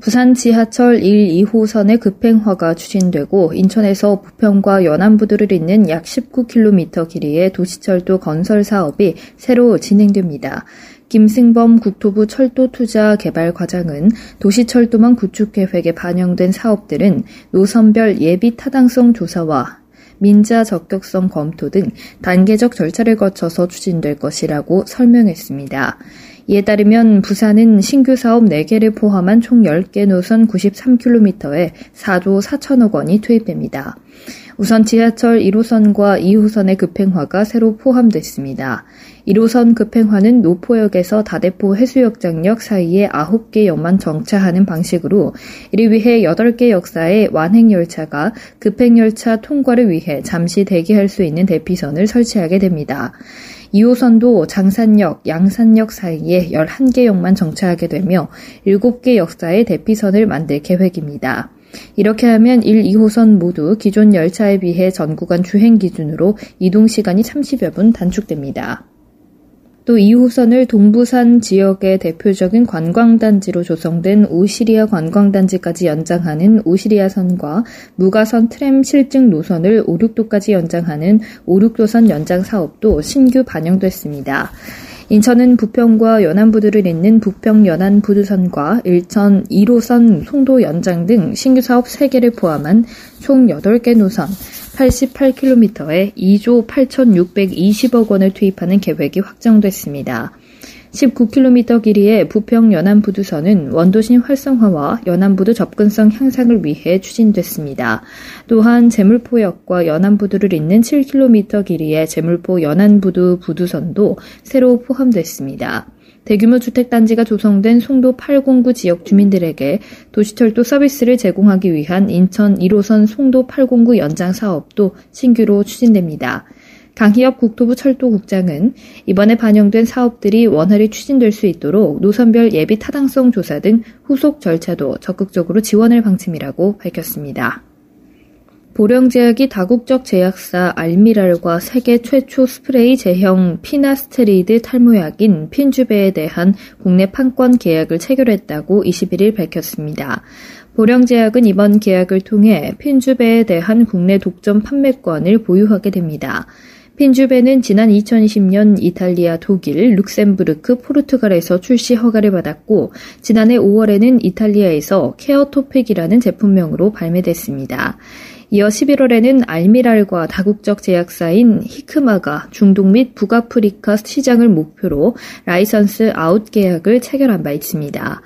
부산 지하철 1, 2호선의 급행화가 추진되고 인천에서 부평과 연안부두를 잇는 약 19km 길이의 도시철도 건설 사업이 새로 진행됩니다. 김승범 국토부 철도투자 개발 과장은 도시철도망 구축 계획에 반영된 사업들은 노선별 예비 타당성 조사와 민자 적격성 검토 등 단계적 절차를 거쳐서 추진될 것이라고 설명했습니다. 이에 따르면 부산은 신규 사업 4개를 포함한 총 10개 노선 93km에 4조 4천억 원이 투입됩니다. 우선 지하철 1호선과 2호선의 급행화가 새로 포함됐습니다. 1호선 급행화는 노포역에서 다대포 해수욕장역 사이에 9개 역만 정차하는 방식으로 이를 위해 8개 역사의 완행열차가 급행열차 통과를 위해 잠시 대기할 수 있는 대피선을 설치하게 됩니다. 2호선도 장산역, 양산역 사이에 11개 역만 정차하게 되며 7개 역사의 대피선을 만들 계획입니다. 이렇게 하면 1, 2호선 모두 기존 열차에 비해 전 구간 주행 기준으로 이동 시간이 30여 분 단축됩니다. 또 2호선을 동부산 지역의 대표적인 관광단지로 조성된 오시리아 관광단지까지 연장하는 오시리아선과 무가선 트램 실증 노선을 5, 6도까지 연장하는 5, 6도선 연장 사업도 신규 반영됐습니다. 인천은 부평과 연안부두를 잇는 부평 연안부두선과 일천 1호선 송도 연장 등 신규 사업 3개를 포함한 총 8개 노선 88km에 2조 8,620억 원을 투입하는 계획이 확정됐습니다. 19km 길이의 부평 연안부두선은 원도심 활성화와 연안부두 접근성 향상을 위해 추진됐습니다. 또한 제물포역과 연안부두를 잇는 7km 길이의 제물포 연안부두 부두선도 새로 포함됐습니다. 대규모 주택단지가 조성된 송도 809 지역 주민들에게 도시철도 서비스를 제공하기 위한 인천 1호선 송도 809 연장 사업도 신규로 추진됩니다. 강희엽 국토부 철도국장은 이번에 반영된 사업들이 원활히 추진될 수 있도록 노선별 예비 타당성 조사 등 후속 절차도 적극적으로 지원할 방침이라고 밝혔습니다. 보령제약이 다국적 제약사 알미랄과 세계 최초 스프레이 제형 피나스테리드 탈모약인 핀주베에 대한 국내 판권 계약을 체결했다고 21일 밝혔습니다. 보령제약은 이번 계약을 통해 핀주베에 대한 국내 독점 판매권을 보유하게 됩니다. 핀주베는 지난 2020년 이탈리아, 독일, 룩셈부르크, 포르투갈에서 출시 허가를 받았고 지난해 5월에는 이탈리아에서 케어토팩이라는 제품명으로 발매됐습니다. 이어 11월에는 알미랄과 다국적 제약사인 히크마가 중동 및 북아프리카 시장을 목표로 라이선스 아웃 계약을 체결한 바 있습니다.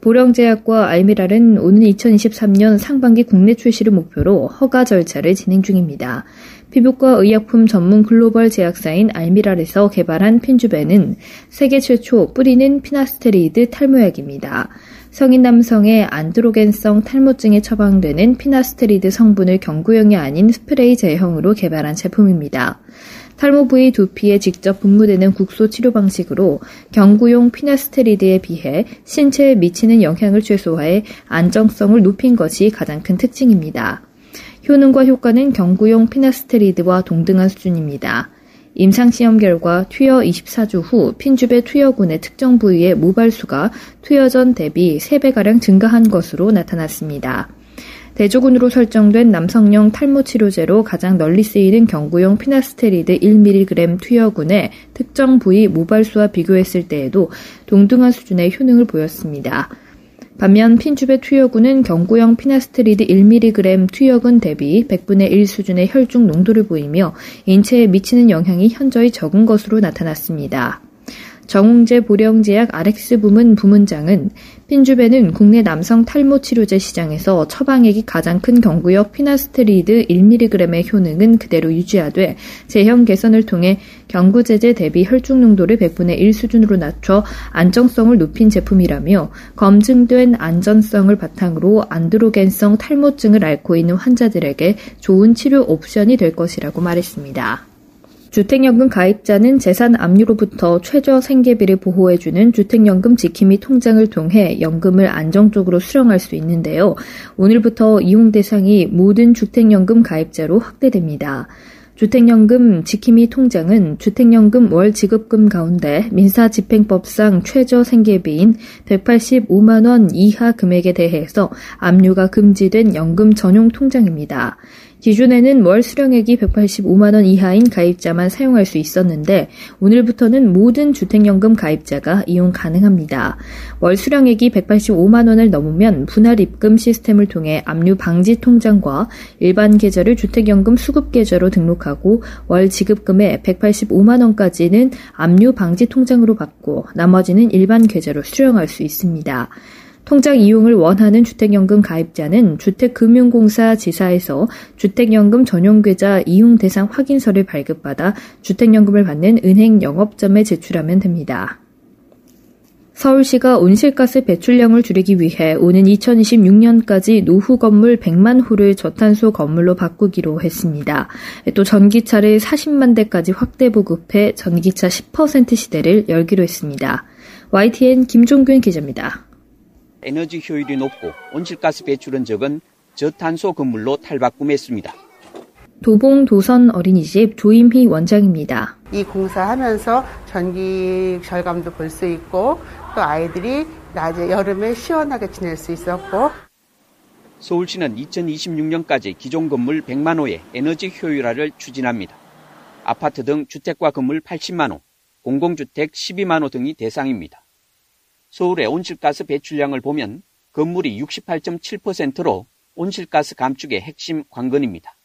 보령제약과 알미랄은 오는 2023년 상반기 국내 출시를 목표로 허가 절차를 진행 중입니다. 피부과 의약품 전문 글로벌 제약사인 알미랄에서 개발한 핀주베는 세계 최초 뿌리는 피나스테리드 탈모약입니다. 성인 남성의 안드로겐성 탈모증에 처방되는 피나스테리드 성분을 경구용이 아닌 스프레이 제형으로 개발한 제품입니다. 탈모 부위 두피에 직접 분무되는 국소 치료 방식으로 경구용 피나스테리드에 비해 신체에 미치는 영향을 최소화해 안정성을 높인 것이 가장 큰 특징입니다. 효능과 효과는 경구용 피나스테리드와 동등한 수준입니다. 임상시험 결과 투여 24주 후 핀주베 투여군의 특정 부위의 모발수가 투여 전 대비 3배가량 증가한 것으로 나타났습니다. 대조군으로 설정된 남성용 탈모 치료제로 가장 널리 쓰이는 경구용 피나스테리드 1mg 투여군의 특정 부위 모발수와 비교했을 때에도 동등한 수준의 효능을 보였습니다. 반면 핀주베 투여군은 경구용 피나스테리드 1mg 투여군 대비 100분의 1 수준의 혈중 농도를 보이며 인체에 미치는 영향이 현저히 적은 것으로 나타났습니다. 정웅재 보령제약 RX 부문 부문장은 핀주베는 국내 남성 탈모 치료제 시장에서 처방액이 가장 큰 경구용 피나스테리드 1mg의 효능은 그대로 유지하되 제형 개선을 통해 경구제제 대비 혈중 농도를 100분의 1 수준으로 낮춰 안정성을 높인 제품이라며 검증된 안전성을 바탕으로 안드로겐성 탈모증을 앓고 있는 환자들에게 좋은 치료 옵션이 될 것이라고 말했습니다. 주택연금 가입자는 재산 압류로부터 최저 생계비를 보호해주는 주택연금 지킴이 통장을 통해 연금을 안정적으로 수령할 수 있는데요. 오늘부터 이용 대상이 모든 주택연금 가입자로 확대됩니다. 주택연금 지킴이 통장은 주택연금 월 지급금 가운데 민사집행법상 최저 생계비인 185만원 이하 금액에 대해서 압류가 금지된 연금 전용 통장입니다. 기존에는 월 수령액이 185만 원 이하인 가입자만 사용할 수 있었는데 오늘부터는 모든 주택연금 가입자가 이용 가능합니다. 월 수령액이 185만 원을 넘으면 분할 입금 시스템을 통해 압류 방지 통장과 일반 계좌를 주택연금 수급 계좌로 등록하고 월 지급금의 185만 원까지는 압류 방지 통장으로 받고 나머지는 일반 계좌로 수령할 수 있습니다. 통장 이용을 원하는 주택연금 가입자는 주택금융공사 지사에서 주택연금 전용계좌 이용 대상 확인서를 발급받아 주택연금을 받는 은행 영업점에 제출하면 됩니다. 서울시가 온실가스 배출량을 줄이기 위해 오는 2026년까지 노후 건물 100만 호를 저탄소 건물로 바꾸기로 했습니다. 또 전기차를 40만 대까지 확대 보급해 전기차 10% 시대를 열기로 했습니다. YTN 김종균 기자입니다. 에너지 효율이 높고 온실가스 배출은 적은 저탄소 건물로 탈바꿈했습니다. 도봉 도선 어린이집 조임희 원장입니다. 이 공사하면서 전기 절감도 볼 수 있고 또 아이들이 낮에 여름에 시원하게 지낼 수 있었고 서울시는 2026년까지 기존 건물 100만 호의 에너지 효율화를 추진합니다. 아파트 등 주택과 건물 80만 호, 공공주택 12만 호 등이 대상입니다. 서울의 온실가스 배출량을 보면 건물이 68.7%로 온실가스 감축의 핵심 관건입니다.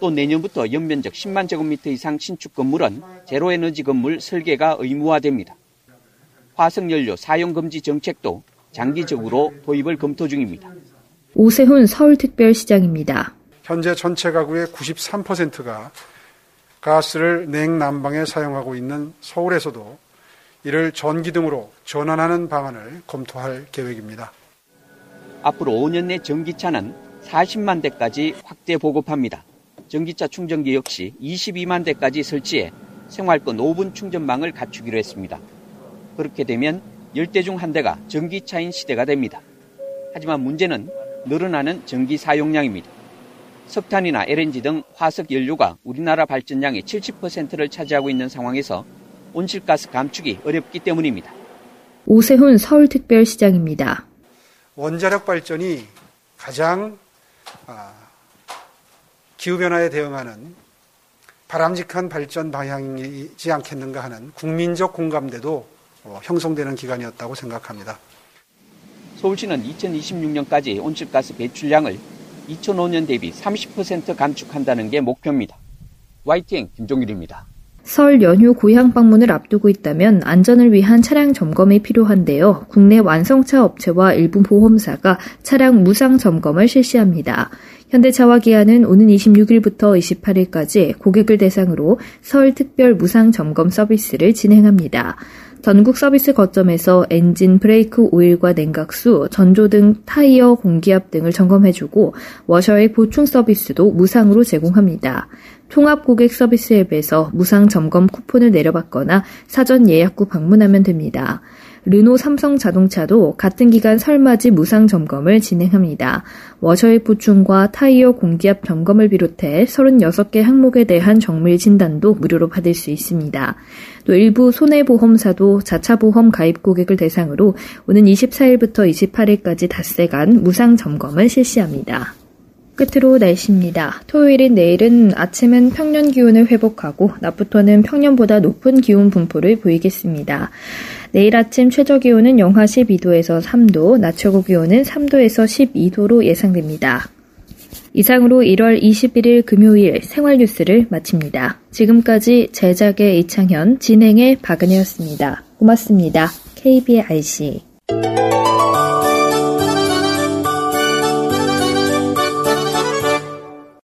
또 내년부터 연면적 10만 제곱미터 이상 신축 건물은 제로에너지 건물 설계가 의무화됩니다. 화석연료 사용금지 정책도 장기적으로 도입을 검토 중입니다. 오세훈 서울특별시장입니다. 현재 전체 가구의 93%가 가스를 냉난방에 사용하고 있는 서울에서도 이를 전기 등으로 전환하는 방안을 검토할 계획입니다. 앞으로 5년 내 전기차는 40만 대까지 확대 보급합니다. 전기차 충전기 역시 22만 대까지 설치해 생활권 5분 충전망을 갖추기로 했습니다. 그렇게 되면 10대 중 한 대가 전기차인 시대가 됩니다. 하지만 문제는 늘어나는 전기 사용량입니다. 석탄이나 LNG 등 화석 연료가 우리나라 발전량의 70%를 차지하고 있는 상황에서 온실가스 감축이 어렵기 때문입니다. 오세훈 서울특별시장입니다. 원자력 발전이 가장 아, 기후변화에 대응하는 바람직한 발전 방향이지 않겠는가 하는 국민적 공감대도 어, 형성되는 기간이었다고 생각합니다. 서울시는 2026년까지 온실가스 배출량을 2005년 대비 30% 감축한다는 게 목표입니다. YTN 김종일입니다. 설 연휴 고향 방문을 앞두고 있다면 안전을 위한 차량 점검이 필요한데요. 국내 완성차 업체와 일부 보험사가 차량 무상 점검을 실시합니다. 현대차와 기아는 오는 26일부터 28일까지 고객을 대상으로 설 특별 무상 점검 서비스를 진행합니다. 전국 서비스 거점에서 엔진, 브레이크 오일과 냉각수, 전조등, 타이어 공기압 등을 점검해주고 워셔액 보충 서비스도 무상으로 제공합니다. 통합 고객 서비스 앱에서 무상 점검 쿠폰을 내려받거나 사전 예약 후 방문하면 됩니다. 르노 삼성 자동차도 같은 기간 설맞이 무상 점검을 진행합니다. 워셔액 보충과 타이어 공기압 점검을 비롯해 36개 항목에 대한 정밀 진단도 무료로 받을 수 있습니다. 또 일부 손해보험사도 자차 보험 가입 고객을 대상으로 오는 24일부터 28일까지 닷새간 무상 점검을 실시합니다. 끝으로 날씨입니다. 토요일인 내일은 아침은 평년 기온을 회복하고 낮부터는 평년보다 높은 기온 분포를 보이겠습니다. 내일 아침 최저 기온은 영하 12도에서 3도, 낮 최고 기온은 3도에서 12도로 예상됩니다. 이상으로 1월 21일 금요일 생활 뉴스를 마칩니다. 지금까지 제작의 이창현, 진행의 박은혜였습니다. 고맙습니다. KBIC